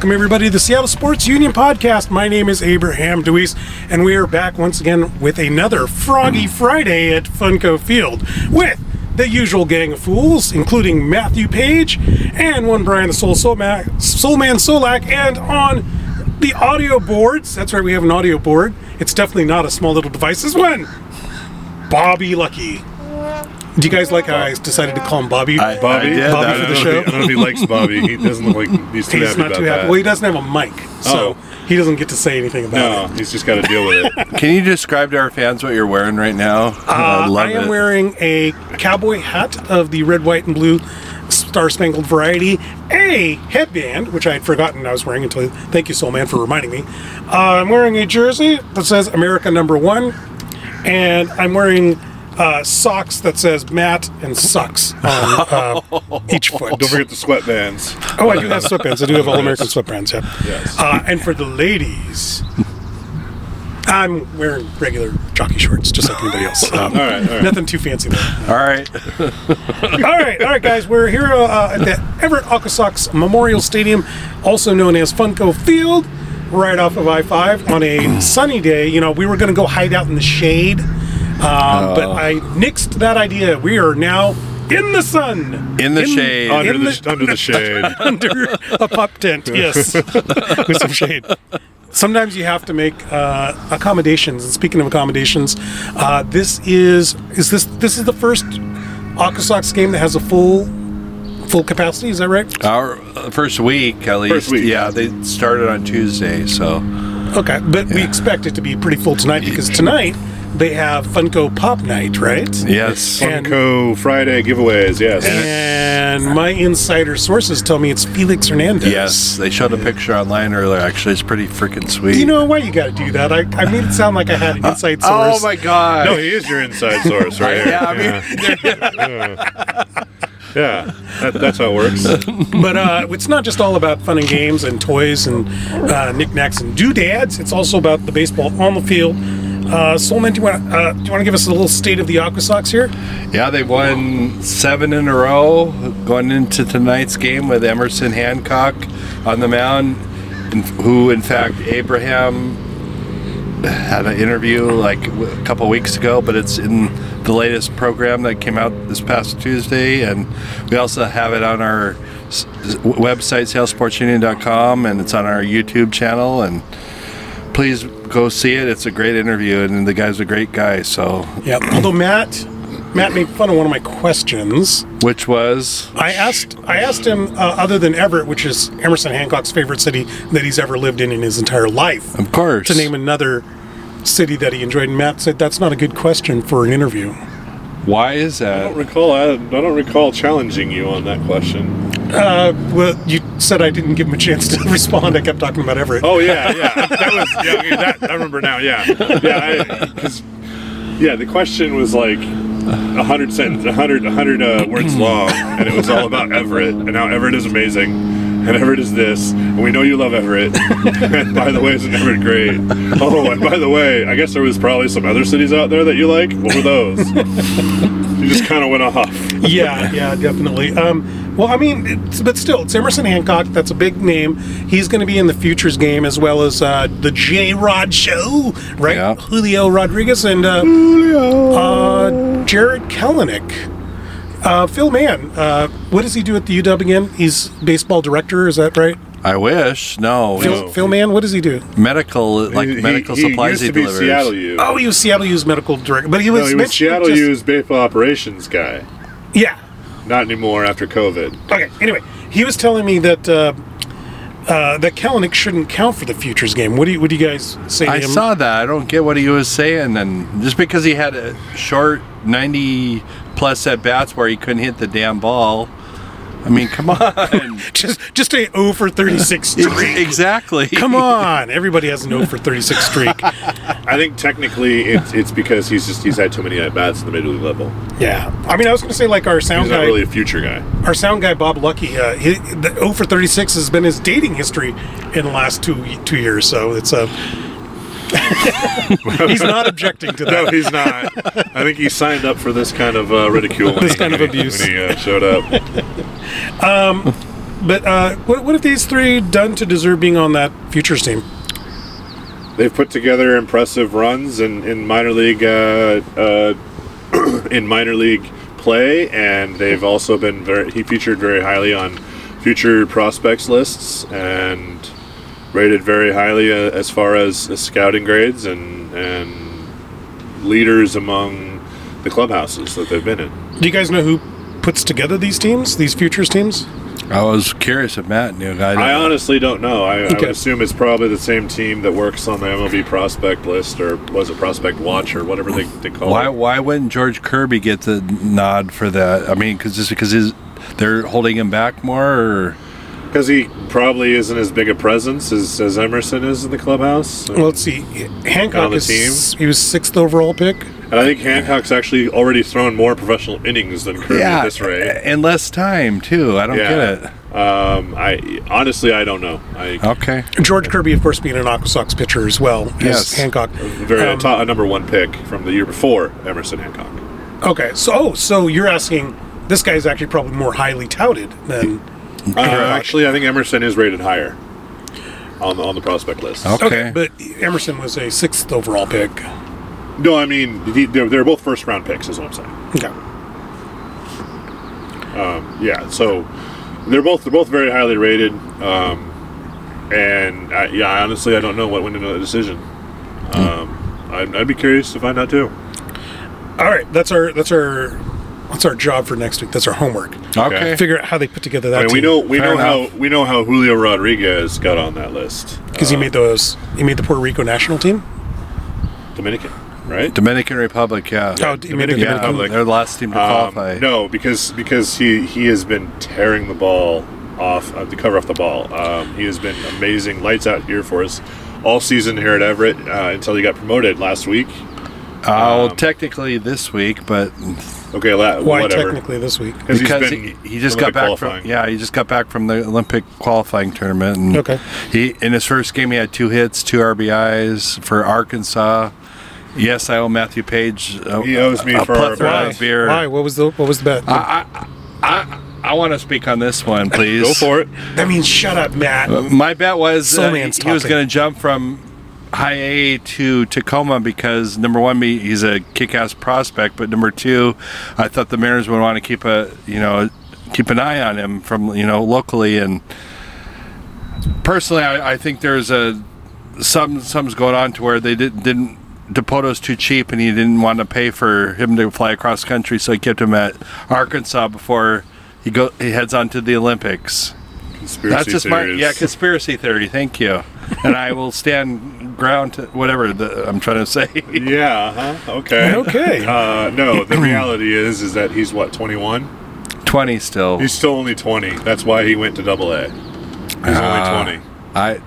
Welcome, everybody, to the Seattle Sports Union podcast. My name is Abraham DeWeese, and we are back once again with another Froggy Friday at Funko Field with the usual gang of fools, including Matthew Paige and one Brian the Soul Soul, Soul Man Solack, and on the audio boards. That's right, we have an audio board. It's definitely not a small little device. This one, Bobby Lucky. Do you guys like how I decided to call him Bobby? I- Bobby, I did, Bobby I for don't the know if show? he- I don't know if he likes Bobby. He doesn't look like he's too He's happy not about too that. Well, he doesn't have a mic, so Oh. he doesn't get to say anything about it. no, it. he's just got to deal with it. Can you describe to our fans what you're wearing right now? Uh, love I am it. wearing a cowboy hat of the red, white, and blue Star Spangled variety, a headband, which I had forgotten I was wearing until. Thank you, Soul Man, for reminding me. Uh, I'm wearing a jersey that says America Number One, and I'm wearing uh, socks that says Matt and sucks on uh, each foot. Don't forget the sweatbands. Oh, I do have sweatbands. I do have all American sweatbands. Yeah. Yes. Uh, and for the ladies, I'm wearing regular jockey shorts, just like anybody else. Um, All right, all right. Nothing too fancy there. All right. all right, all right, guys. We're here uh, at the Everett AquaSox Memorial Stadium, also known as Funko Field, right off of I-5 on a sunny day. You know, we were going to go hide out in the shade, um, but I nixed that idea. We are now in the sun, In the shade. Under in the, the- under the shade. under a pup tent, yes, with some shade. Sometimes you have to make uh, accommodations. And speaking of accommodations, uh, this is is this this is the first AquaSox game that has a full full capacity. Is that right? Our uh, first week, at least. First week. Yeah, they started on Tuesday, so Okay, but we expect it to be pretty full tonight because tonight they have Funko Pop Night, right? yes. And- Funko Friday giveaways, yes. And my insider sources tell me it's Felix Hernandez. Yes, they showed a picture online earlier. Actually, it's pretty freaking sweet. You know why you got to do that? I, I made it sound like I had an inside source. oh my god! no, he is your inside source, right? yeah, I mean, Yeah, that, that's how it works. But uh, it's not just all about fun and games and toys and uh, knickknacks and doodads. It's also about the baseball on the field. Uh, Soulman, do you want uh, do you want to give us a little state of the AquaSox here? yeah, they won seven in a row going into tonight's game with Emerson Hancock on the mound, who, in fact, Abraham had an interview like a couple weeks ago, but it's in the latest program that came out this past Tuesday, and we also have it on our website seattlesportsunion.com, and it's on our YouTube channel. And please go see it. It's a great interview, and the guy's a great guy. So, Yeah. Although Matt Matt made fun of one of my questions. which was I asked I asked him uh, other than Everett, which is Emerson Hancock's favorite city that he's ever lived in in his entire life, of course to name another city that he enjoyed. And Matt said that's not a good question for an interview. why is that? I don't recall. I, I don't recall challenging you on that question. Uh, well, you said I didn't give him a chance to respond. I kept talking about Everett. Oh yeah, yeah. That was yeah. That, I remember now. Yeah, yeah. Because yeah, the question was like a hundred sentence, a hundred, a hundred uh, words long, and it was all about Everett and how Everett is amazing, and Everett is this, and we know you love Everett. and by the way, isn't Everett great? Oh, and by the way, I guess there was probably some other cities out there that you like. What were those? you just kind of went off. yeah, yeah, definitely. Um, well, I mean, it's, but still, it's Emerson Hancock. That's a big name. He's going to be in the Futures game as well as uh, the J Rod Show, right? Yeah. Julio Rodriguez and uh, uh, Jarred Kelenic. Uh, Phil Mann, uh, what does he do at the UW again? He's baseball director, is that right? I wish no, Phil, Phil Mann, what does he do? medical like He- he- medical he supplies used he to be delivers. Seattle U. Oh, he was Seattle U's medical director, but he was, no, he was Seattle just- U's baseball operations guy. Yeah, Not anymore after COVID. Okay. Anyway, he was telling me that uh, uh, that Kelenic shouldn't count for the futures game. What do you What do you guys say to I him? saw that. I don't get what he was saying, and just because he had a short ninety plus at bats where he couldn't hit the damn ball. I mean, come on. just just a 0 for 36 streak. exactly. Come on, everybody has an 0 for 36 streak. I think technically it's it's because he's just he's had too many at bats at the major league level. Yeah, I mean, I was going to say like our sound He's guy, not really a future guy. our sound guy Bob Lucky. Uh, he, the 0 for 36 has been his dating history in the last two two years. So it's a. he's not objecting to No, that. he's not. I think he signed up for this kind of uh, ridicule. when This he- kind of abuse. when he uh, showed up. But uh, what, what have these three done to deserve being on that futures team? They've put together impressive runs in, in minor league uh, uh, in minor league play, and they've also been very. He featured very highly on future prospects lists and rated very highly uh, as far as, as scouting grades and and leaders among the clubhouses that they've been in. Do you guys know who puts together these teams, these futures teams? I was curious if Matt knew. I, I honestly don't know. I, I would assume it's probably the same team that works on the MLB prospect list, or was it Prospect Watch, or whatever they, they call why it. why wouldn't George Kirby get the nod for that? I mean, because just because his, they're holding him back more, Because he probably isn't as big a presence as, as Emerson is in the clubhouse. Well, let's see. Hancock On the is team? he was sixth overall pick. And I think Hancock's actually already thrown more professional innings than Kirby at this rate. and less time too. I don't get it. Um, I honestly I don't know. I Okay, George Kirby, of course, being an AquaSox pitcher as well as Yes. Hancock. very Um, a, number one pick from the year before Emerson Hancock. Okay, so oh, so you're asking this guy is actually probably more highly touted than. Uh, actually, I think Emerson is rated higher on the on the prospect list. okay. but Emerson was a sixth overall pick. No, I mean they're, they're both first round picks, is what I'm saying. Okay. Yeah, so they're both they're both very highly rated, um, and I, yeah, honestly I don't know what went into the decision. Um, I'd, I'd be curious to find out too. All right, that's our that's our that's our job for next week. That's our homework. okay. Figure out how they put together that I mean, we know we Fair know enough. how we know how Julio Rodriguez got on that list. because he made those. He made the Puerto Rico national team. Dominican, right? Dominican Republic, yeah. Oh, he made the Dominican yeah, Republic. they're the last team to Um, qualify. no, because because he he has been tearing the ball off uh, the cover off the ball. Um, he has been amazing, lights out here for us all season here at Everett uh, until he got promoted last week. Uh, well, technically this week, but Okay, la- Why whatever. technically this week? he's because been he, he just got back qualifying. from yeah he just got back from the Olympic qualifying tournament. And Okay. He in his first game he had two hits, two RBIs for Arkansas. Yes, I owe Matthew Paige. A, He owes me a for plethora Why? of beer. Why? What was the what was the bet? I I I want to speak on this one, please. Go for it. I mean, shut up, Matt. My bet was Soul uh, man's he was going to jump from high A to Tacoma because number one, he's a kick-ass prospect, but number two, I thought the Mariners would want to keep a you know keep an eye on him from you know locally and personally, I, I think there's a some something's going on to where they didn't didn't. Dipoto's too cheap, and he didn't want to pay for him to fly across country, so he kept him at Arkansas before he go he heads on to the Olympics. Conspiracy That's just my theories. yeah conspiracy theory. Thank you, and I will stand ground to whatever the, I'm trying to say. Yeah. Huh? Okay. Okay. Uh, no, the reality is is that he's what 21. Twenty still. He's still only 20. That's why he went to Double A. He's Ah. only 20. I.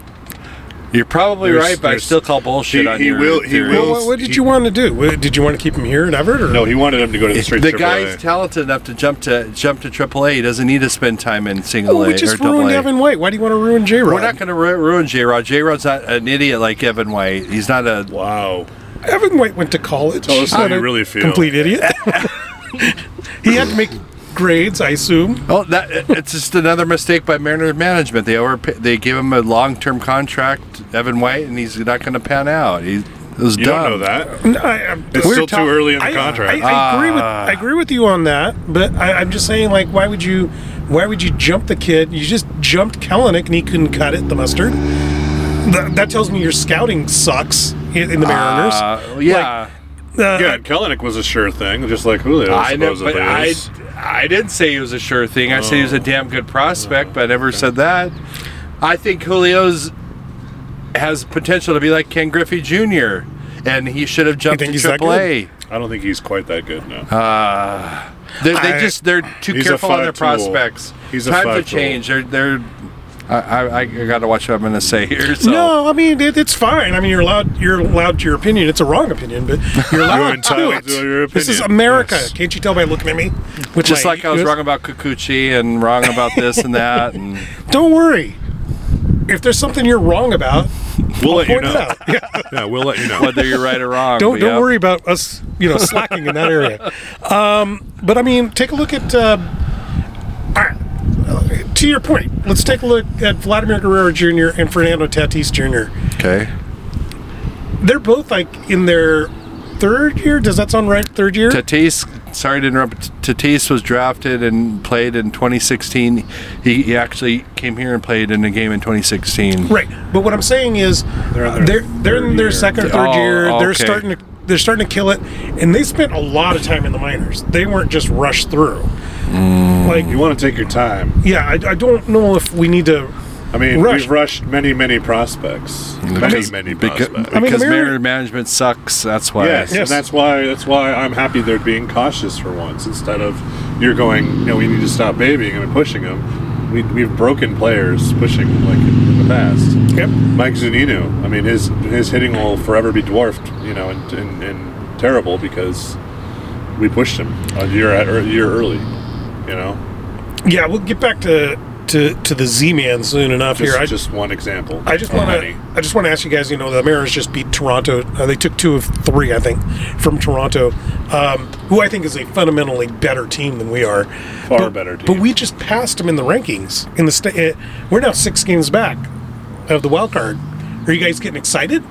You're probably There's- right, but I still call bullshit he- on he your will- he theory. Well, will- what, what did he- you want to do? Did you want to keep him here in Everett? Or? No, he wanted him to go to the straight the AAA. guy's talented enough to jump to jump to AAA. He doesn't need to spend time in single oh, Well, A we just or ruined AA. Evan White. Why do you want to ruin J Rod? We're not going to ru- ruin J Rod. J Rod's not an idiot like Evan White. He's not a. Wow. Evan White went to college. Tell us how Not you a really feel. Complete idiot. he had to make grades, I assume. Oh, that it's just another mistake by Mariners management. They over they gave him a long term contract, Evan White, and he's not going to pan out. He it was You dumb. don't know that. No, I, I- It's we're still talk- too early in the I- contract. I, I agree with Ah. I agree with you on that, but I, I'm just saying, like, why would you why would you jump the kid? You just jumped Kelenic and he couldn't cut it. The mustard. That, that tells me your scouting sucks in, in the Mariners. Uh, yeah, Uh, Yeah, Kelenic was a sure thing, just like Julio I know, supposedly but I is. I didn't say he was a sure thing. I said he was a damn good prospect, but I never said that. I think Julio's has potential to be like Ken Griffey Jr. and he should have jumped think to he's that AAA. I don't think he's quite that good now. Uh, they're, they I- just they're too He's a careful on their five tool. prospects. He's a Times five-tool. changed. They're they're. I, I, I got to watch what I'm going to say here. So. No, I mean it, it's fine. I mean you're allowed you're allowed to your opinion. It's a wrong opinion, but you're allowed to entitled it. to your This is. America. Yes. Can't you tell by looking at me? With Just my- like I was wrong about Kikuchi and wrong about this and that, and Don't worry. If there's something you're wrong about, We'll let you point it know. out. Yeah. Yeah, we'll let you know. whether you're right or wrong. don't don't yeah. worry about us, you know, slacking in that area. Um, but I mean, take a look at. Uh, all right. To to your point, let's take a look at Vladimir Guerrero Jr. and Fernando Tatis Jr. Okay. They're both like in their third year. Does that sound right? Third year? Tatis, sorry to interrupt. Tatis was drafted and played in 2016. He, he actually came here and played in a game in 2016. Right. But what I'm saying is They're they're in their they're, in their year. second, third Oh, year. They're okay. starting to they're starting to kill it, and they spent a lot of time in the minors. They weren't just rushed through. Mm. Like, You want to take your time. yeah, I, I don't know if we need to. I mean, Rush. we've rushed many, many prospects. Many, Because- many Because, prospects. I mean, because the Mar- Mariner management sucks. That's why. Yes, Yes. and that's why that's why I'm happy they're being cautious for once instead of you're going. You know, we need to stop babying and pushing them. We, we've broken players pushing like in the past. Yep. Mike Zunino. I mean, his his hitting will forever be dwarfed. You know, and, and, and terrible because we pushed him a year at, or a year early. You know, Yeah, we'll get back to to, to the Z Man soon enough just, here. I just one example. I just want to. I just want to ask you guys. You know, the Mariners just beat Toronto. Uh, they took two of three, I think, from Toronto, um, who I think is a fundamentally better team than we are. Far But- better team. But we just passed them in the rankings. In the state, we're now six games back of the wild card. Are you guys getting excited?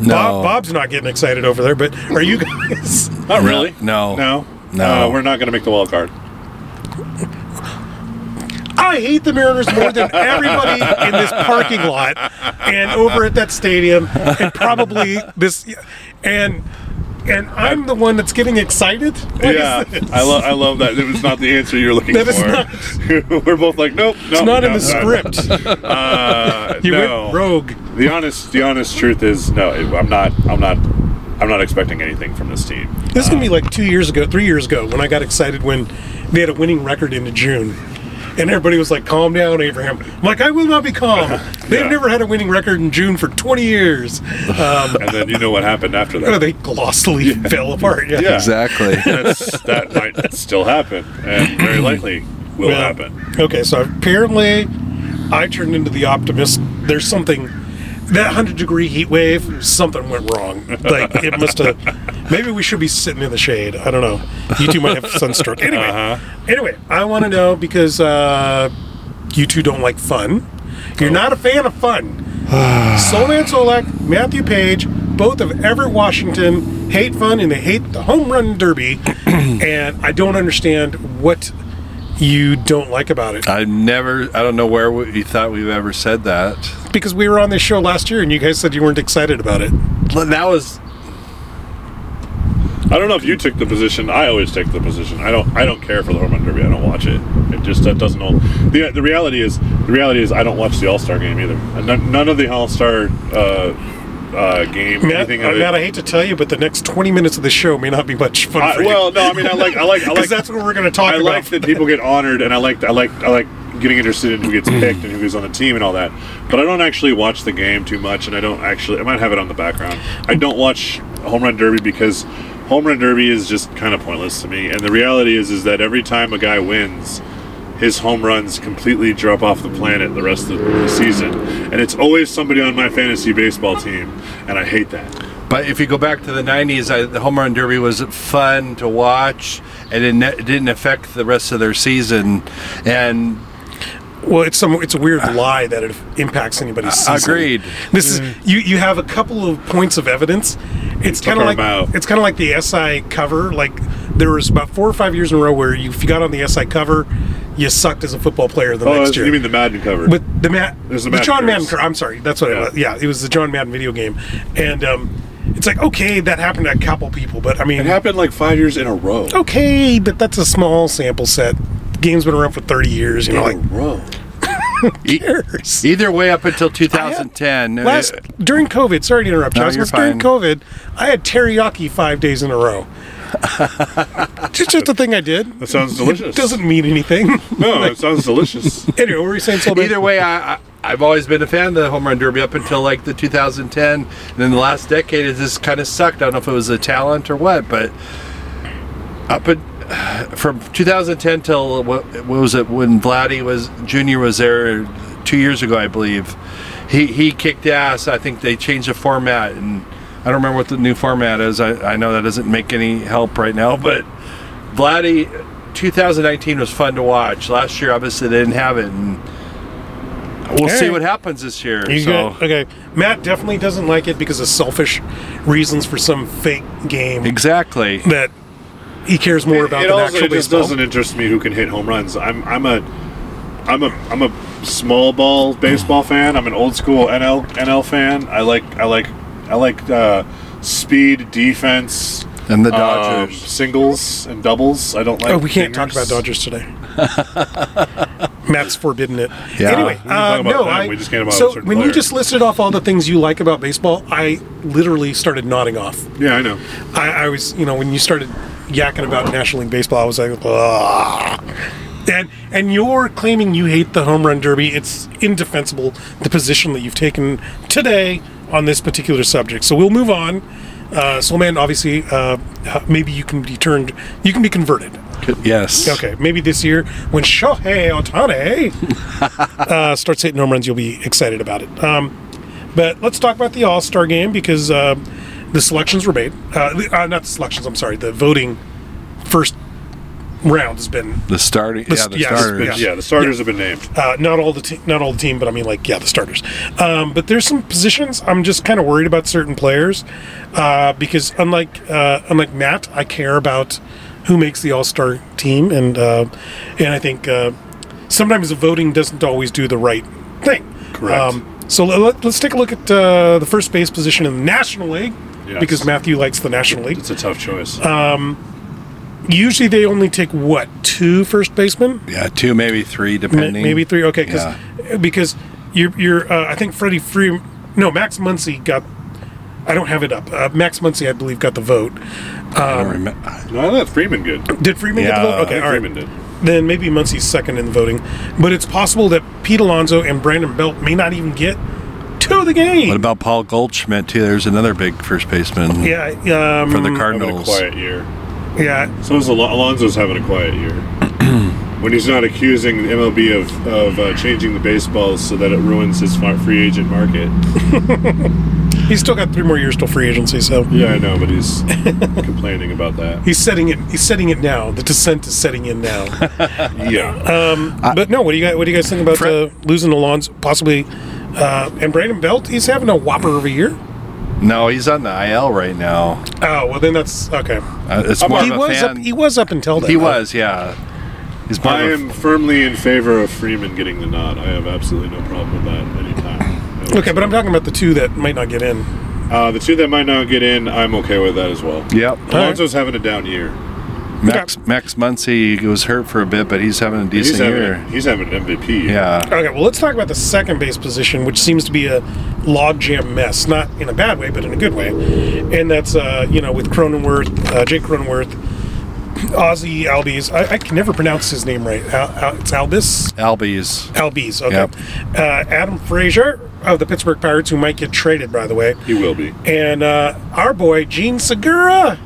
No. Bob, Bob's not getting excited over there, but are you guys? Not really. No. No. No. Uh, we're not going to make the wild card. I hate the Mariners more than everybody in this parking lot and over at that stadium, and probably this, and and I'm the one that's getting excited. What yeah. I love I love that. It was not the answer you're looking That for. we're both like, nope, nope. It's not in the no. script. Uh, You no. went rogue. The honest, the honest truth is, no. I'm not. I'm not. I'm not expecting anything from this team. This is gonna be like two years ago, three years ago, when I got excited when they had a winning record into June. And everybody was like, calm down, Abraham. I'm like, I will not be calm. They've Yeah. never had a winning record in June for 20 years. Um, And then you know what happened after that. they glossily fell apart. Yeah. Yeah. Exactly. That's, that might still happen, and very likely will Yeah. happen. Okay, so apparently I turned into the optimist. There's something that 100 degree heat wave, something went wrong. Like it must have. Maybe we should be sitting in the shade. I don't know. You two might have sunstroke. Anyway, Uh-huh. anyway, I want to know because uh, you two don't like fun. You're not a fan of fun. Soulman Solack, Matthew Paige, both of Everett, Washington, hate fun and they hate the home run derby. and I don't understand what you don't like about it. I never. I don't know where we, you thought we've ever said that. Because we were on this show last year and you guys said you weren't excited about it. That was. I don't know if you took the position. I always take the position. I don't. I don't care for the home run derby. I don't watch it. It just that doesn't. Know. The the reality is the reality is I don't watch the All Star game either. None, none of the All Star uh, uh, game. Matt, anything uh. Matt, I hate to tell you, but the next 20 minutes of the show may not be much fun I- for you. well, no. I mean, I like. I like. I because like. that's what we're going to talk about. I about. like that people get honored, and I like. I like. I like getting interested in who gets picked and who goes on the team and all that. But I don't actually watch the game too much, and I don't actually. I might have it on the background. I don't watch home run derby because home run derby is just kind of pointless to me. And the reality is, is that every time a guy wins. His home runs completely drop off the planet the rest of the season, and it's always somebody on my fantasy baseball team, and I hate that. But if you go back to the '90s, I, the home run derby was fun to watch, and it didn't affect the rest of their season. And well, it's some it's a weird lie that it impacts anybody's season. agreed. This is you. You have a couple of points of evidence. It's kind of like mouth. it's kind of like the SI cover. Like there was about four or five years in a row where you, if you got on the SI cover, you sucked as a football player the Oh, next year. you mean the Madden cover? But the Matt, the the, Madden John Madden. curse. cur- I'm sorry, that's what Yeah. it was. Yeah, it was the John Madden video game, and um, it's like okay, that happened to a couple people, but I mean, it happened like five years in a row. okay, but that's a small sample set. Game's been around for 30 years, you know, like row. E- years. either way, up until 2010, Last uh, during COVID, sorry to interrupt you. No, I was you're gonna- during. COVID, I had teriyaki five days in a row. just, just a thing I did. That sounds delicious. Doesn't mean anything. No, it sounds delicious. anyway, what were you saying, Soulman? either way, I, I I've always been a fan of the home run derby up until like the 2010, and then the last decade it just kind of sucked. I don't know if it was a talent or what, but up at, from 2010 till what, what was it when Vladdy was Junior was there two years ago, I believe. He he kicked ass. I think they changed the format, and I don't remember what the new format is. I, I know that doesn't make any help right now, but Vladdy 2019 was fun to watch. Last year, obviously, they didn't have it, and we'll see what happens this year. You so okay. Matt definitely doesn't like it because of selfish reasons for some fake game exactly. that he cares more about it than also actual it just baseball. doesn't interest me who can hit home runs. I'm I'm a I'm a I'm a small ball baseball fan. I'm an old school NL NL fan. I like I like I like uh, speed, defense, And the um, Dodgers. singles and doubles. I don't like. Oh, we can't talk about. Dodgers today. Matt's forbidden it. Yeah. Anyway, uh, no, I. we just can't about so certain when you just listed off all the things you like about baseball, I literally started nodding off. Yeah, I know. I, I was, you know, when you started yakking about National League Baseball, I was like, Ugh. and and you're claiming you hate the home run derby. It's indefensible the position that you've taken today on this particular subject. So we'll move on. Uh, Soulman, obviously, uh, maybe you can be turned, you can be converted. Yes. Okay, maybe this year when Shohei Ohtani uh, starts hitting home runs, you'll be excited about it. Um, but let's talk about the All Star game because uh, the selections were made. Uh, the- uh, not the selections. I'm sorry. The voting first round has been The starting. The yeah, the yeah, starters. Yeah, the starters have been named. uh, not all the te- not all the team, but I mean like yeah, the starters. Um, but there's some positions I'm just kind of worried about certain players uh, because unlike uh, unlike Matt, I care about who makes the All Star team, and uh, and I think uh, sometimes the voting doesn't always do the right thing. Um, Correct. so let, us take a look at uh, the first base position in the National League Yes. because Matthew likes the National League. It's a tough choice. Uh, Usually they only take what two first basemen. Yeah, two, maybe three, Ma- depending. Maybe three. Okay, because Yeah. because you're you're. Uh, I think Freddie Free. No, Max Muncy got. I don't have it up. Uh, Max Muncy, I believe, got the vote. I don't remember. no, I thought Freeman good. Did Freeman get the vote? I Okay, think all right. Freeman did. Then maybe Muncy's second in the voting, but it's possible that Pete Alonso and Brandon Belt may not even get to the game. What about Paul Goldschmidt too? There's another big first baseman yeah, um, for the Having a Cardinals. quiet year. yeah. So is Al- Alonso's having a quiet year. when he's not accusing the MLB of, of uh, changing the baseballs so that it ruins his free agent market. He's still got three more years till free agency, so Yeah, I know, but he's complaining about that. he's setting it. He's setting it now. The descent is setting in now. Yeah. but no, what do you guys? What do you guys think about Fred- uh, losing Alonso? Possibly, uh, and Brandon Belt. He's having a whopper of a year. No, he's on the IL right now. Oh well, then that's okay. Uh, it's more He of a was fan. up. He was up until then. He right? was, yeah. He's more I of a- am firmly in favor of Freeman getting the nod. I have absolutely no problem with that anytime. Okay, but I'm talking about the two that might not get in. Uh, the two that might not get in, I'm okay with that as well. Yep. Alonso's having a down year. Max Max Muncy was hurt for a bit, but he's having a decent He's having, year. he's having an MVP. Yeah. Okay, well, let's talk about the second base position, which seems to be a logjam mess. Not in a bad way, but in a good way. And that's, uh, you know, with Cronenworth, uh, Jake Cronenworth, Ozzie Albies. I, I can never pronounce his name right. Al, Al, it's Albis? Albies. Albies, okay. Yep. Uh, Adam Frazier of the Pittsburgh Pirates, who might get traded, by the way. He will be. And uh, our boy, Jean Segura.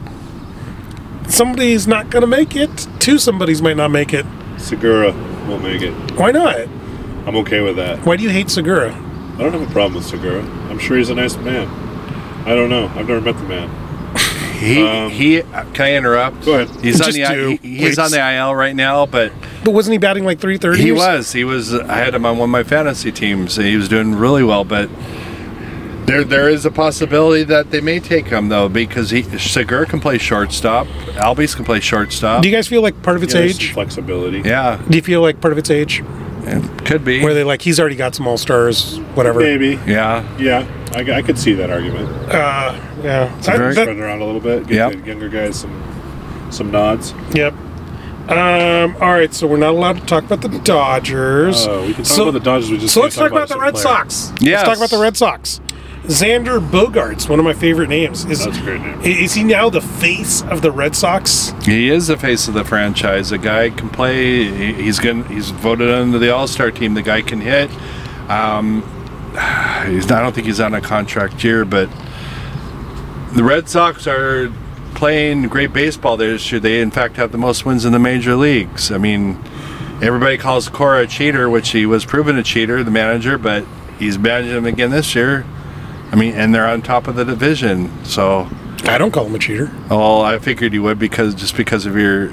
Somebody's not going to make it. Two somebody's might not make it. Segura won't make it. Why not? I'm okay with that. Why do you hate Segura? I don't have a problem with Segura. I'm sure he's a nice man. I don't know. I've never met the man. He Um, he. Can I interrupt? Go ahead. He's on the do, he, he's please. on the IL right now, but But wasn't he batting like 330? he was he was. I had him on one of my fantasy teams. and He was doing really well, but. There, there is a possibility that they may take him though because he Segura can play shortstop, Albies can play shortstop. Do you guys feel like part of its He has some age? flexibility. yeah, Do you feel like part of its age? it could be. Where they like, he's already got some all stars, whatever. Maybe. yeah, Yeah. I, I could see that argument. Uh, yeah. a very- I- that- Spread around a little bit. Get Yep. the younger guys some some nods. yep. Um, all right, so we're not allowed to talk about the Dodgers. Uh, we can talk So- about the Dodgers. We just So let's talk about the Red player. Sox. Yes. Let's talk about the Red Sox. Xander Bogaerts, one of my favorite names. Is, That's a great name. Is he now the face of the Red Sox? he is the face of the franchise. The guy can play. He's going He's voted into the All Star team. The guy can hit. Um, he's. I don't think he's on a contract year, but the Red Sox are playing great baseball this year. They, in fact, have the most wins in the major leagues. I mean, everybody calls Cora a cheater, which he was proven a cheater, the manager, but he's managing them again this year. I mean, and they're on top of the division. So, I don't call him a cheater. well, I figured you would because just because of your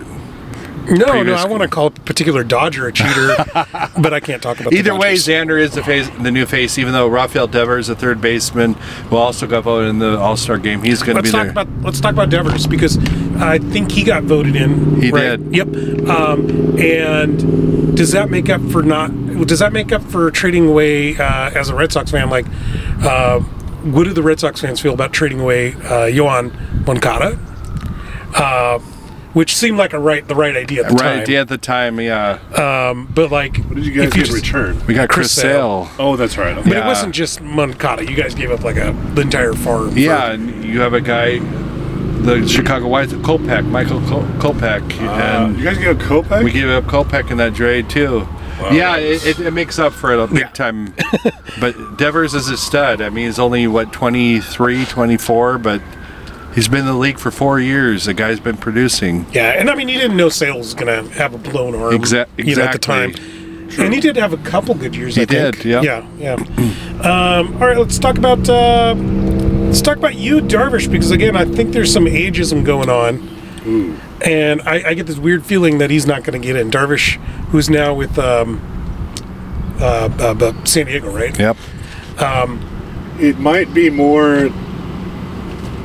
No, no, I want to call a particular Dodger a cheater, but I can't talk about. the Either way, Xander is the face, the new face. Even though Rafael Devers, a third baseman, who also got voted in the All Star game, he's going to be Let's talk there. about let's talk about Devers because I think he got voted in. He right? did. Yep. Um, and does that make up for not? Does that make up for trading away uh, as a Red Sox fan? Like, uh, what do the Red Sox fans feel about trading away uh, Yoán Moncada? Uh, which seemed like a right the right idea at the time. right time. yeah, at the time, yeah. But like, What did you guys if get in return? We got Chris Chris Sale. Oh, that's right. But Okay. it wasn't just Moncada. You guys gave up like a the entire farm. for- Yeah, and you have a guy, the Chicago White, Kopech, Michael Kol- Kopech, Uh, and you guys get a Kopech? we gave up Kopech in that trade too. Yeah, it, it, it makes up for it a big Yeah. time. but Devers is a stud. I mean, he's only, what, 23, 24, but he's been in the league for four years. The guy's been producing. Yeah, and I mean, you didn't know Sale was going to have a blown arm Exa- Yu know, at the time. exactly. And he did have a couple good years. He I think. did, yeah. yeah, yeah. um, all right, let's talk about uh, let's talk about you, Darvish, because again, I think there's some ageism going on, and I, I get this weird feeling that he's not going to get in. Darvish, who's now with um, uh, uh, uh, San Diego, right? Yep. it might be more.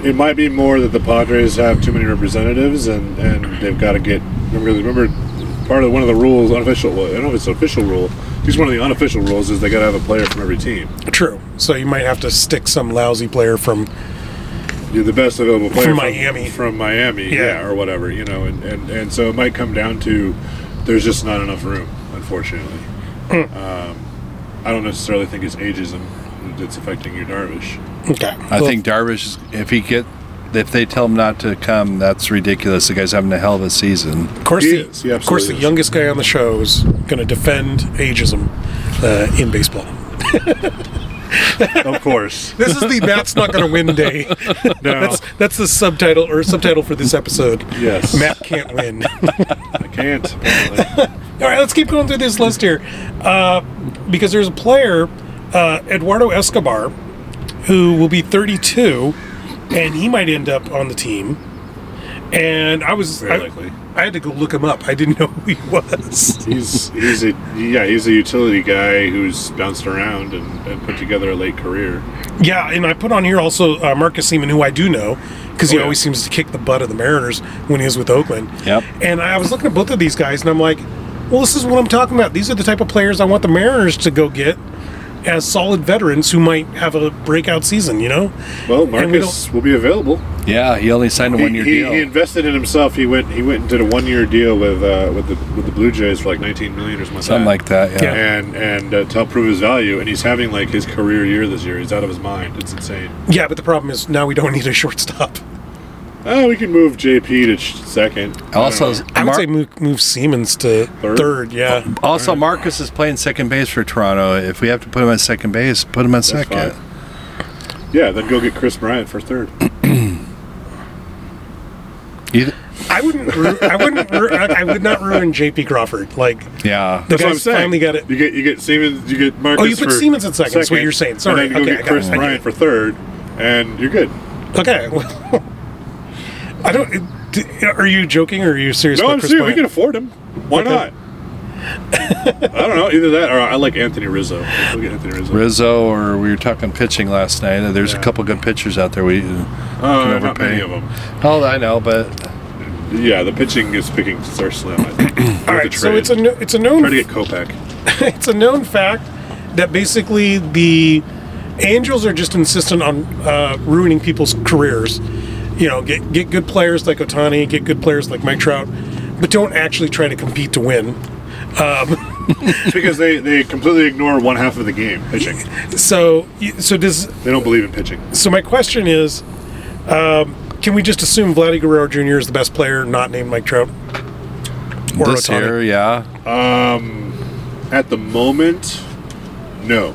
It might be more that the Padres have too many representatives, and, and they've got to get. Remember, remember, part of one of the rules, unofficial. Well, I don't know if it's an official rule. Just one of the unofficial rules is they got to have a player from every team. True. So you might have to stick some lousy player from. You're the best available player From Miami. from Miami, Yeah. yeah. or whatever, you know, and, and and so it might come down to there's just not enough room, unfortunately. Hmm. Um, I don't necessarily think it's ageism that's affecting Yu Darvish. Okay. I Well, think Darvish, is- if he get, if they tell him not to come, that's ridiculous. The guy's having a hell of a season. Of course, He the, is. He of course, the is. youngest guy on the show is going to defend ageism uh, in baseball. of course, This is the Matt's not going to win day. no, That's that's the subtitle or subtitle for this episode. yes, Matt can't win. I can't. All right, let's keep going through this list here, uh, because there's a player, uh, Eduardo Escobar, who will be 32, and he might end up on the team. And I was Very I, likely. I had to go look him up. I didn't know who he was. He's he's a yeah he's a utility guy who's bounced around and, and put together a late career. Yeah, and I put on here also uh, Marcus Semien, who I do know, because he Oh, yeah. always seems to kick the butt of the Mariners when he is with Oakland. Yep. And I was looking at both of these guys, and I'm like, well, this is what I'm talking about. These are the type of players I want the Mariners to go get as solid veterans who might have a breakout season. You know? Well, And we Marcus will be available. Yeah, he only signed a one-year he, deal. he invested in himself. He went he went and did a one year deal with uh, with the with the Blue Jays for like 19 million or something. Something like that. Yeah. Yeah. And and uh, to help prove his value, and he's having like his career year this year. He's out of his mind. It's insane. Yeah, but the problem is now we don't need a shortstop. Oh, we can move JP to ch- second. I Also, know. I would Mar- say move, move Semien to Third? third. yeah. also Marcus is playing second base for Toronto. If we have to put him at second base, put him at That's second. fine. Yeah, then go get Kris Bryant for third. Either- I wouldn't. Ru- I wouldn't. Ru- I I would not ruin J.P. Crawford. Like yeah. the That's what I'm guy's saying. finally got it. You get you get Semien. You get Marcus. Oh, you put for Semien at second, That's what you're saying. Sorry. And then you Okay, go I get Kris it. I get Bryant for third, and you're good. Okay. well, I don't. d- Are you joking or are you serious? No, about I'm Kris serious. We Bryant? can afford him. Why Okay. not? I don't know. Either that or I like Anthony Rizzo. We'll get Anthony Rizzo. Rizzo, or we were talking pitching last night. There's a couple good pitchers out there. We Oh, can not overpay. many of them. Oh, I know, but Yeah, the pitching is picking are slim. I think. All right. So it's a kno- it's a known try to get Kopech. it's a known fact that basically the Angels are just insistent on uh, ruining people's careers. You know, get get good players like Ohtani, get good players like Mike Trout, but don't actually try to compete to win. It's because they, they completely ignore one half of the game pitching. So so does They don't believe in pitching. so my question is, um, can we just assume Vladdy Guerrero Jr. is the best player, not named Mike Trout? Or this Ohtani? year, yeah. Um, At the moment, no.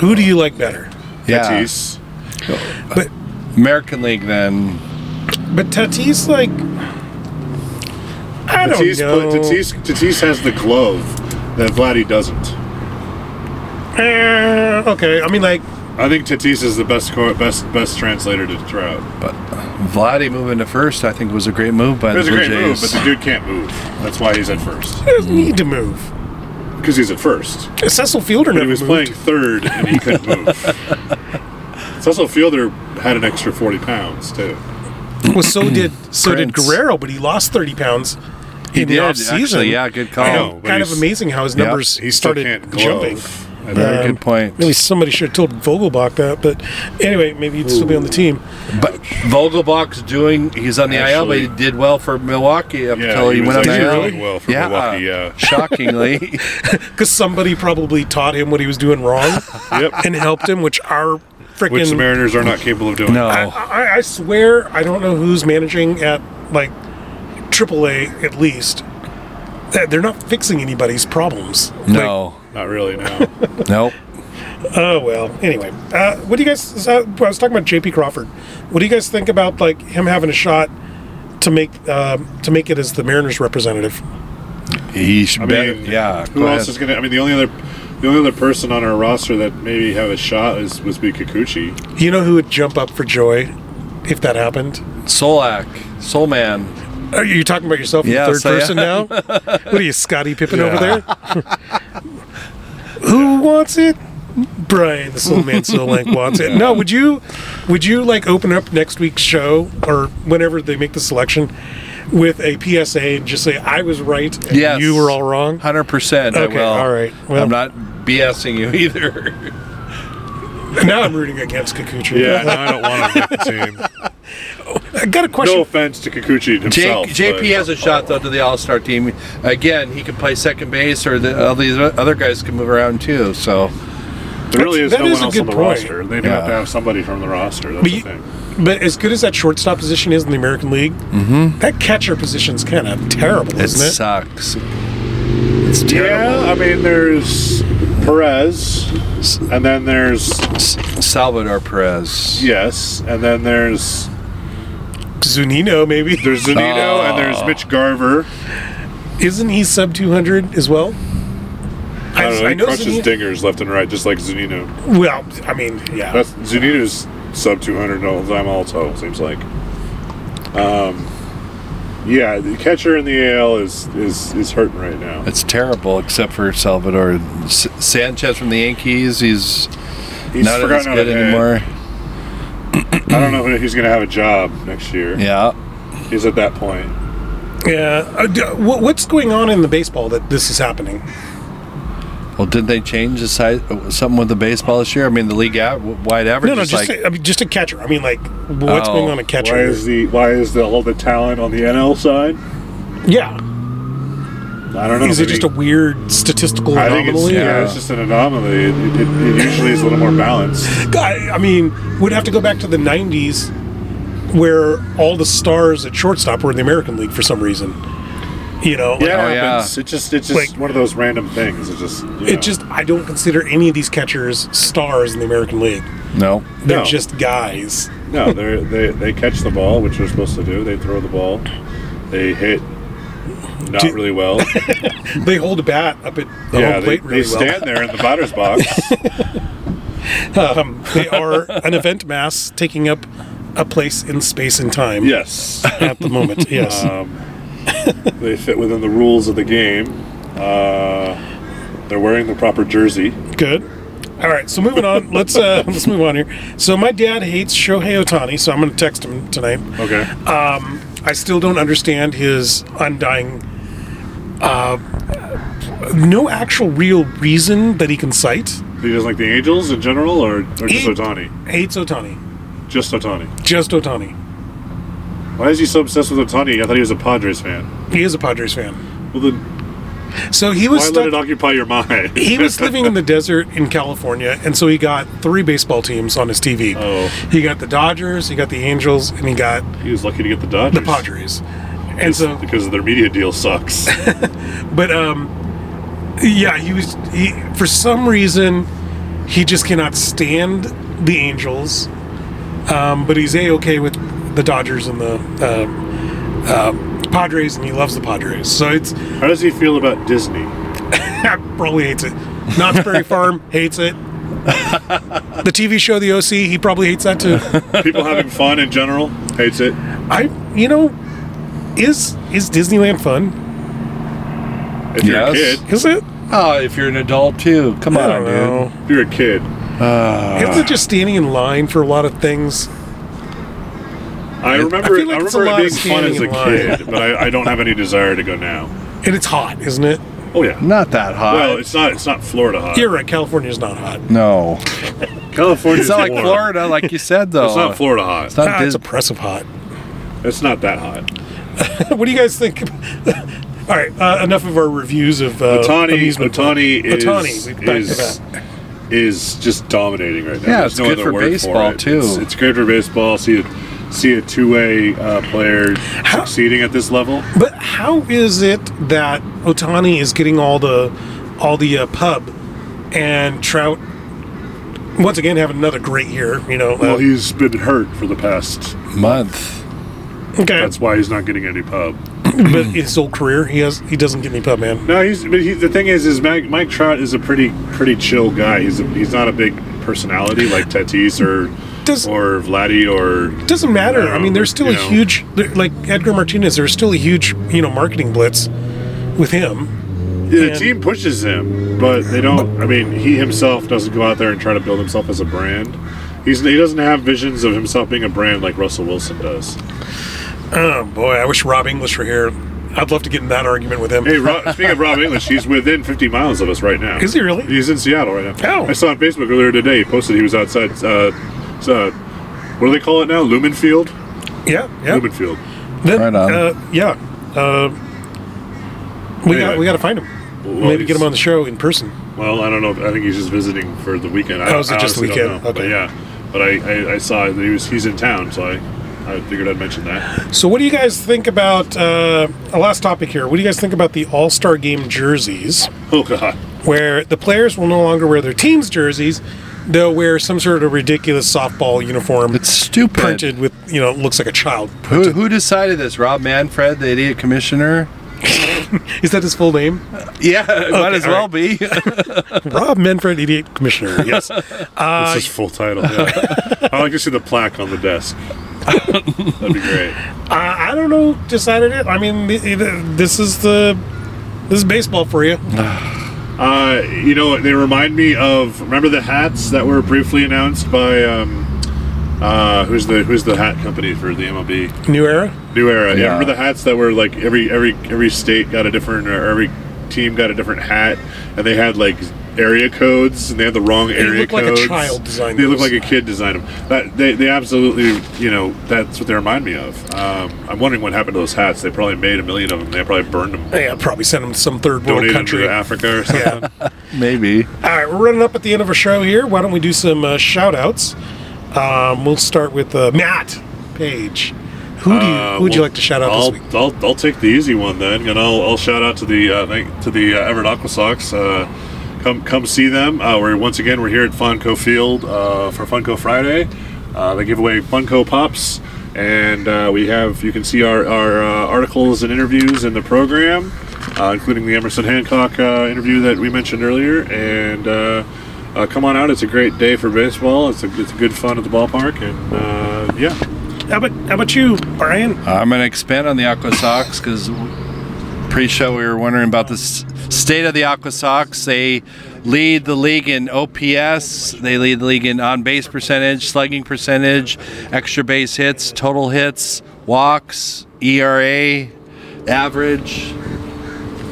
Who do you like better? Yeah. Tatis. But American League, then. but Tatis like I don't Tatis, know. put- Tatis, Tatis has the glove that Vladdy doesn't. Eh, okay, I mean like I think Tatis is the best co- best best translator to Trout. But Vladdy moving to first, I think, was a great move by It was the a Blue great move, Jays. but the dude can't move. That's why he's at first He doesn't need to move. because he's at first. Cecil Fielder But never he was moved. playing third and he couldn't move. Cecil Fielder had an extra forty pounds too. Well, so did so did Prince. Guerrero, but he lost thirty pounds in did, the off season. actually, yeah, good call. I I know, know, but kind of he's- amazing how his Yep. numbers He still started can't jumping. I Very think. good point. Maybe somebody should have told Vogelbach that, but anyway, maybe he'd still be on the team. But Vogelbach's doing, he's on the IL, but he Actually- did well for Milwaukee up Yeah, until he, he went was on the actually IL. doing well for yeah, Milwaukee, yeah. shockingly. Because somebody probably taught him what he was doing wrong Yep. and helped him, which our freaking. Which the Mariners are not capable of doing. no. I, I, I swear, I don't know who's managing at like AAA at least. They're not fixing anybody's problems. no. Not really. No. nope. Oh well. Anyway, uh, what do you guys? Uh, I was talking about J.P. Crawford. What do you guys think about like him having a shot to make um, to make it as the Mariners representative? He should I better. mean, Yeah. Who else ahead. is gonna? I mean, the only other, the only other person on our roster that maybe have a shot is was be Kikuchi. You know who would jump up for joy if that happened? Solack, Soul Man. Are you talking about yourself in Yes, the I third person now? What are you, Scottie Pippen over there? Who wants it? Brian, the Soul Man Solack wants it. No, would you would you like open up next week's show or whenever they make the selection with a PSA and just say I was right and Yes. you were all wrong? Hundred percent. I Okay, will. all right. Well- I'm not BSing you either. now I'm rooting against Kikuchi. Yeah, no, I don't want to make the team. I got a question. No offense to Kikuchi J- himself. JP but- has a shot though to the All Star team. Again, he can play second base, or the, all these other guys can move around too. So There really is That no is one a else good on the point. roster. They'd have to have somebody from the roster. That's But the thing. But as good as that shortstop position is in the American League, mm-hmm. that catcher position's kind of terrible, it isn't it? sucks. It's terrible. Yeah, I mean, there's Perez, and then there's Salvador Perez. yes, and then there's Zunino, maybe. there's Zunino, and there's Mitch Garver. Isn't he sub 200 as well? I don't know. He crunches Zunino- dingers left and right, just like Zunino. Well, I mean, yeah. That's Zunino's sub 200 all the time. Also, seems like. Um, yeah, the catcher in the AL is is is hurting right now. It's terrible, except for Salvador S- Sanchez from the Yankees. He's, He's not as forgotten how good to hit. anymore. I don't know if he's going to have a job next year. Yeah. He's at that point. yeah. Uh, d- what, what's going on in the baseball that this is happening? Well, didn't they change the size something with the baseball this year? I mean, the league av- wide average No, no, is just like a, I mean, just a catcher. I mean, like, what's Oh, going on a catcher? Why is the why is the all the talent on the NL side? yeah. I don't know. Is it just a weird statistical I think it's, anomaly? yeah, or- it's just an anomaly. It, it, it usually is a little more balanced. I, I mean, we'd have to go back to the 90s where all the stars at shortstop were in the American League for some reason. You know, like, Yeah, Oh, it yeah. It just it's just Like- one of those random things. It just you know. it just, I don't consider any of these catchers stars in the American League. no. They're No. just guys. no. They they they catch the ball, which they're supposed to do. They throw the ball. They hit not Do- really well. They hold a bat up at the yeah, home they, plate they really well. stand there in the batter's box. Um, they are an event mass taking up a place in space and time yes, at the moment. Yes. um, they fit within the rules of the game. Uh, they're wearing the proper jersey. Good. All right, so moving on. Let's uh, let's move on here. So my dad hates Shohei Ohtani, so I'm going to text him tonight. Okay. I still don't understand his undying. Uh, no actual real reason that he can cite. he doesn't like the Angels in general, or, or just He- Ohtani? Hates Ohtani. Just Ohtani. Just Ohtani. Why is he so obsessed with Ohtani? I thought he was a Padres fan. He is a Padres fan. Well, then So he was why let it occupy your mind? he was living in the desert in California, and so he got three baseball teams on his TV. Oh. He got the Dodgers, he got the Angels, and he got he was lucky to get the Dodgers. the Padres. And so, because their media deal sucks. but um, yeah, he was he for some reason he just cannot stand the Angels, um, but he's a okay with the Dodgers and the uh, uh, Padres, and he loves the Padres. So it's How does he feel about Disney? probably hates it. Knott's Berry Farm hates it. the TV show The OC, he probably hates that too. People having fun in general hates it. I, you know, is is Disneyland fun? If you're a Yes. kid, Is it? Oh, if you're an adult too, come I on, dude. if you're a kid, Isn't it just standing in line for a lot of things? I remember. I I, feel like it's a remember lot it of being fun as a line. kid, but I, I don't have any desire to go now. And it's hot, isn't it? Oh yeah. Not that hot. Well, it's not. It's not Florida hot. You're right. California's not hot. no, California. it's not like Florida, like you said though. It's not Florida hot. It's not Ah, it's oppressive hot. It's not that hot. what do you guys think? All right, uh, enough of our reviews of uh, Ohtani, amusement park. Ohtani is Ohtani, we- back to is, just dominating right now. Yeah, There's it's no good other for word baseball, it. too. It's, it's great for baseball. See it, see a two-way uh, player succeeding at this level. But how is it that Ohtani is getting all the all the uh, pub and Trout once again having another great year? You know, Well, uh, he's been hurt for the past. month. okay, That's why he's not getting any pub. but his whole career he has he doesn't get any pub, man. No, he's. But he, the thing is, is Mike, Mike Trout is a pretty pretty chill guy. He's a, he's not a big personality like Tatis or Does or Vladdy or It doesn't matter. I mean, there's still a know. huge, like Edgar Martinez. There's still a huge, you know, marketing blitz with him. Yeah, the team pushes him, but they don't. I mean, he himself doesn't go out there and try to build himself as a brand. He's, he doesn't have visions of himself being a brand like Russell Wilson does. Oh boy, I wish Rob English were here. I'd love to get in that argument with him. Hey, Rob, speaking of Rob English, he's within 50 miles of us right now. Is he really? He's in Seattle right now. Oh. I saw on Facebook earlier today. He posted he was outside. Uh, uh, what do they call it now? Lumen Field. Yeah, yeah. Lumen Field. Then, Right on. Uh, yeah. Uh, we Yeah. got we got to find him. Well, Maybe get him on the show in person. Well, I don't know. I think he's just visiting for the weekend. I, Oh, is it I just the honestly don't weekend? know. But Okay. yeah, but I, I, I saw that he was he's in town, so I, I figured I'd mention that. So, what do you guys think about uh, a last topic here? What do you guys think about the All Star Game jerseys, Oh God. where the players will no longer wear their team's jerseys? They'll wear some sort of ridiculous softball uniform It's stupid. printed with, you know, looks like a child. Who, who decided this? Rob Manfred, the idiot commissioner? Is that his full name? Yeah, it might as all well right. be. Rob Manfred, idiot commissioner. Yes. Uh, That's his full title. Yeah. I like to see the plaque on the desk. That'd be great. I, I don't know. Decided it. I mean, th- th- this is the this is baseball for you. Uh, you know, they remind me of remember the hats that were briefly announced by um, uh, who's the who's the hat company for the MLB? New era. New Era. Yeah. Yeah. remember the hats that were like every every every state got a different or every team got a different hat, and they had like area codes, and they had the wrong area codes. They look like a child designed them. They look like a kid designed them. That they, they absolutely you know that's what they remind me of. Um, I'm wondering what happened to those hats. They probably made a million of them. They probably burned them, Yeah, probably sent them to some third world donated them country. to Africa or something. Yeah. Maybe. All right, we're running up at the end of our show here. Why don't we do some uh, shout outs? Um, we'll start with uh, Matt Paige. Who do you Uh, who would you well, like to shout out I'll, this week? I'll, I'll take the easy one then, and I'll, I'll shout out to the uh, to the uh, Everett AquaSox. Uh, come come see them. Uh, we're once again we're here at Funko Field uh, for Funko Friday. Uh, they give away Funko Pops, and uh, we have you can see our, our uh, articles and interviews in the program, uh, including the Emerson Hancock uh, interview that we mentioned earlier. And uh, uh, come on out; it's a great day for baseball. It's a it's a good fun at the ballpark, and uh, yeah. How about how about you, Brian? I'm going to expand on the AquaSox because pre-show we were wondering about the state of the AquaSox. They lead the league in OPS. They lead the league in on-base percentage, slugging percentage, extra base hits, total hits, walks, ERA, average.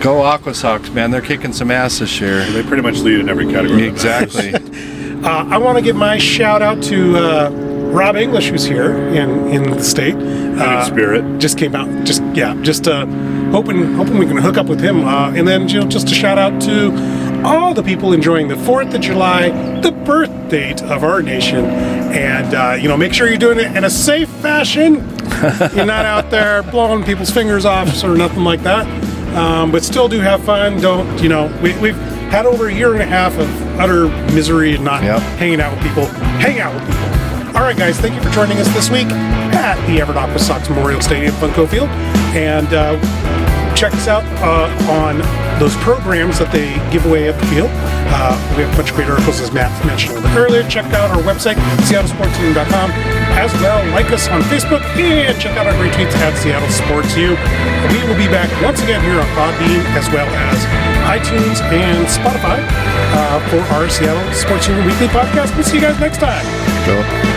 Go AquaSox, man! They're kicking some ass this year. They pretty much lead in every category. Exactly. Uh, I want to give my shout out to uh, Rob English, who's here in, in the state. Uh, spirit. just came out. Just yeah, just uh, hoping hoping we can hook up with him. Uh, and then you know, just a shout out to all the people enjoying the Fourth of July, the birth date of our nation. And uh, you know, make sure you're doing it in a safe fashion. you're not out there blowing people's fingers off or nothing like that. Um, but still do have fun. Don't you know? We, we've had over a year and a half of utter misery and not Yep. hanging out with people. Hang out with people. All right, guys, thank you for joining us this week at the Everett AquaSox Memorial Stadium, Funko Field. And uh, check us out uh, on those programs that they give away at the field. Uh, we have a bunch of great articles, as Matt mentioned earlier. Check out our website, seattlesportsunion.com. As well, like us on Facebook and check out our retweets at Seattle Sports U. We will be back once again here on Podbean as well as iTunes and Spotify uh, for our Seattle Sports Union Weekly podcast. We'll see you guys next time. Go.